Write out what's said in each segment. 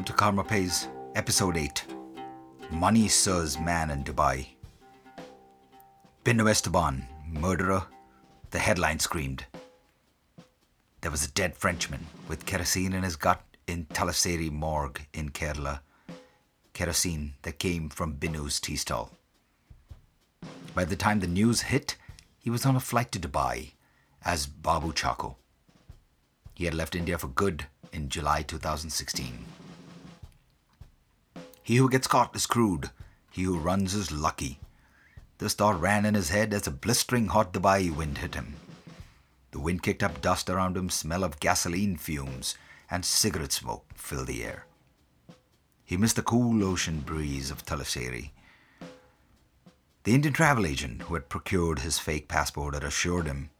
welcome to Karma Pays, Episode 8 Money Serves Man in Dubai. Bindu Esteban, murderer, the headline screamed. There was a dead Frenchman with kerosene in his gut in Thalassery morgue in Kerala. Kerosene that came from Binu's tea stall. By the time the news hit, he was on a flight to Dubai as Babu Chako. He had left India for good in July 2016. He who gets caught is screwed. He who runs is lucky. This thought ran in his head as a blistering hot Dubai wind hit him. The wind kicked up dust around him, smell of gasoline fumes and cigarette smoke filled the air. He missed the cool ocean breeze of Thalassery. The Indian travel agent who had procured his fake passport had assured him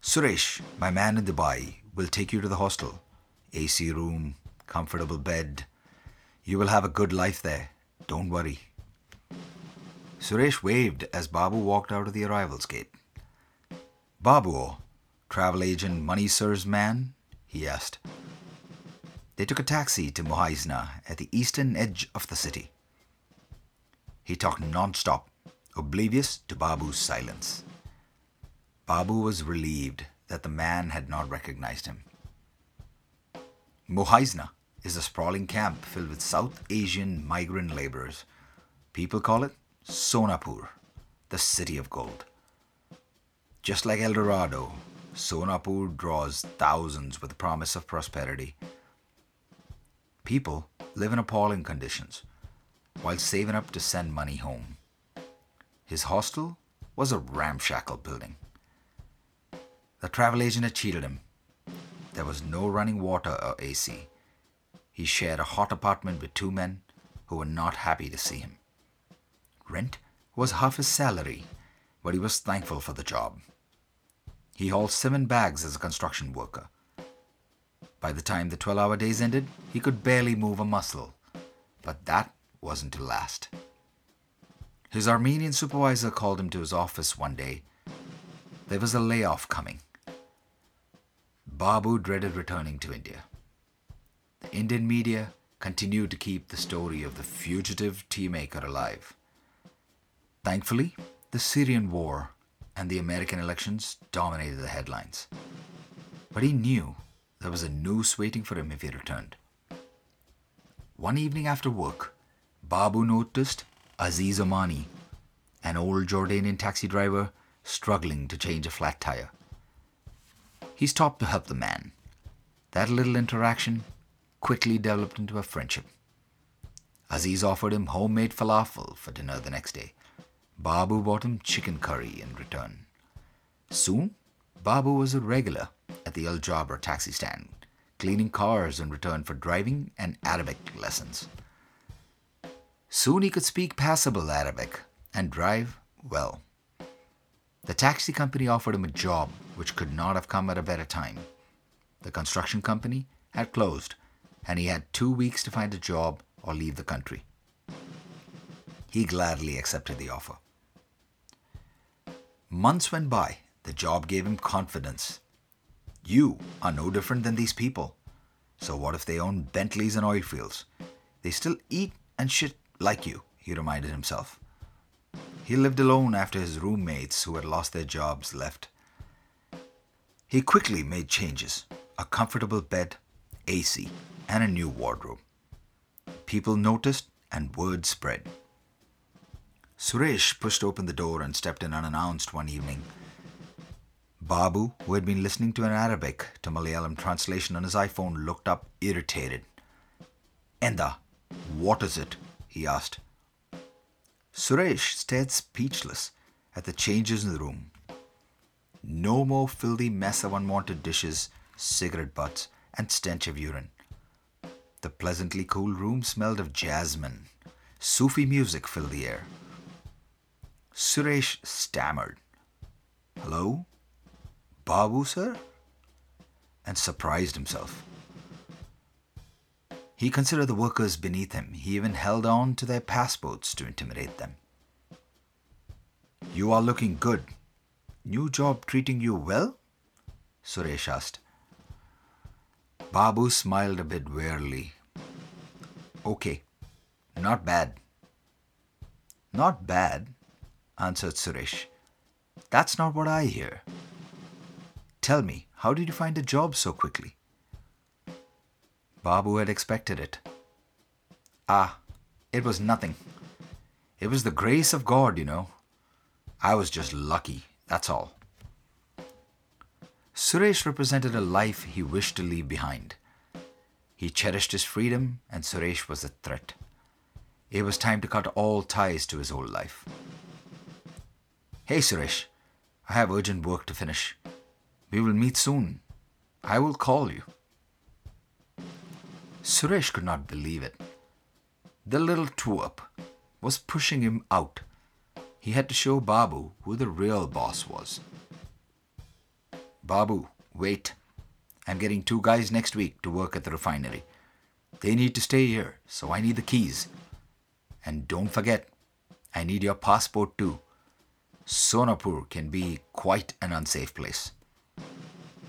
Suresh, my man in Dubai, will take you to the hostel. AC room, comfortable bed. You will have a good life there. Don't worry. Suresh waved as Babu walked out of the arrivals gate. Babu, travel agent Money Sir's man? he asked. They took a taxi to Mohaisna at the eastern edge of the city. He talked non-stop, oblivious to Babu's silence. Babu was relieved that the man had not recognized him. Mohaisna is a sprawling camp filled with South Asian migrant laborers. People call it Sonapur, the city of gold. Just like El Dorado, Sonapur draws thousands with the promise of prosperity. People live in appalling conditions while saving up to send money home. His hostel was a ramshackle building. The travel agent had cheated him. There was no running water or AC. He shared a hot apartment with two men who were not happy to see him. Rent was half his salary, but he was thankful for the job. He hauled seven bags as a construction worker. By the time the 12 hour days ended, he could barely move a muscle. But that wasn't to last. His Armenian supervisor called him to his office one day. There was a layoff coming. Babu dreaded returning to India. Indian media continued to keep the story of the fugitive tea maker alive. Thankfully, the Syrian war and the American elections dominated the headlines. But he knew there was a noose waiting for him if he returned. One evening after work, Babu noticed Aziz Omani, an old Jordanian taxi driver, struggling to change a flat tire. He stopped to help the man. That little interaction quickly developed into a friendship. Aziz offered him homemade falafel for dinner the next day. Babu bought him chicken curry in return. Soon, Babu was a regular at the Al Jabra taxi stand, cleaning cars in return for driving and Arabic lessons. Soon he could speak passable Arabic and drive well. The taxi company offered him a job which could not have come at a better time. The construction company had closed, and he had two weeks to find a job or leave the country. He gladly accepted the offer. Months went by. The job gave him confidence. You are no different than these people. So, what if they own Bentleys and oil fields? They still eat and shit like you, he reminded himself. He lived alone after his roommates, who had lost their jobs, left. He quickly made changes a comfortable bed, AC, and a new wardrobe. People noticed and word spread. Suresh pushed open the door and stepped in unannounced one evening. Babu, who had been listening to an Arabic to Malayalam translation on his iPhone, looked up irritated. Enda, what is it? he asked. Suresh stared speechless at the changes in the room. No more filthy mess of unwanted dishes, cigarette butts, and stench of urine. The pleasantly cool room smelled of jasmine. Sufi music filled the air. Suresh stammered, Hello? Babu, sir? And surprised himself. He considered the workers beneath him. He even held on to their passports to intimidate them. You are looking good. New job treating you well? Suresh asked. Babu smiled a bit wearily. Okay, not bad. Not bad, answered Suresh. That's not what I hear. Tell me, how did you find a job so quickly? Babu had expected it. Ah, it was nothing. It was the grace of God, you know. I was just lucky, that's all. Suresh represented a life he wished to leave behind. He cherished his freedom, and Suresh was a threat. It was time to cut all ties to his old life. Hey, Suresh, I have urgent work to finish. We will meet soon. I will call you. Suresh could not believe it. The little twerp was pushing him out. He had to show Babu who the real boss was. Babu, wait. I'm getting two guys next week to work at the refinery. They need to stay here, so I need the keys. And don't forget, I need your passport too. Sonapur can be quite an unsafe place.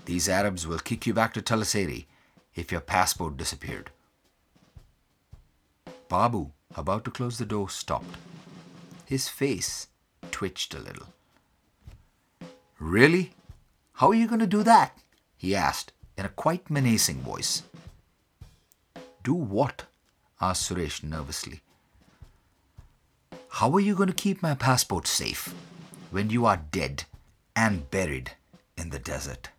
These Arabs will kick you back to Thalassery if your passport disappeared. Babu, about to close the door, stopped. His face twitched a little. Really? How are you going to do that? he asked in a quite menacing voice. Do what? asked Suresh nervously. How are you going to keep my passport safe when you are dead and buried in the desert?